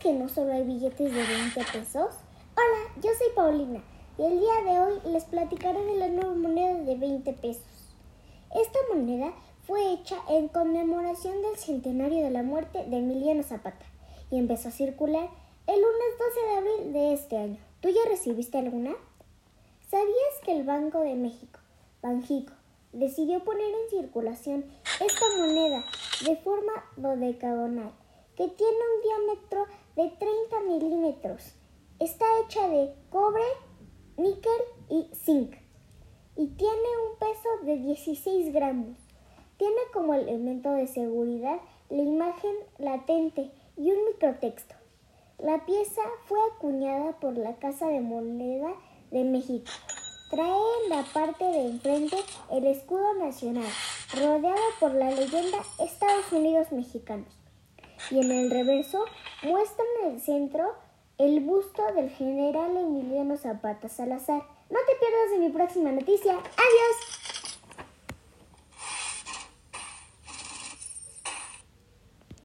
que no solo hay billetes de 20 pesos? Hola, yo soy Paulina y el día de hoy les platicaré de la nueva moneda de 20 pesos. Esta moneda fue hecha en conmemoración del centenario de la muerte de Emiliano Zapata y empezó a circular el lunes 12 de abril de este año. ¿Tú ya recibiste alguna? ¿Sabías que el Banco de México, Banjico, decidió poner en circulación esta moneda de forma dodecagonal que tiene un diámetro de 30 milímetros? Está hecha de cobre, níquel y zinc y tiene un peso de 16 gramos. Tiene como elemento de seguridad la imagen latente y un microtexto. La pieza fue acuñada por la Casa de Moneda de México. Trae en la parte de enfrente el escudo nacional, rodeado por la leyenda Estados Unidos Mexicanos. Y en el reverso muestra en el centro el busto del general Emiliano Zapata Salazar. No te pierdas de mi próxima noticia. Adiós.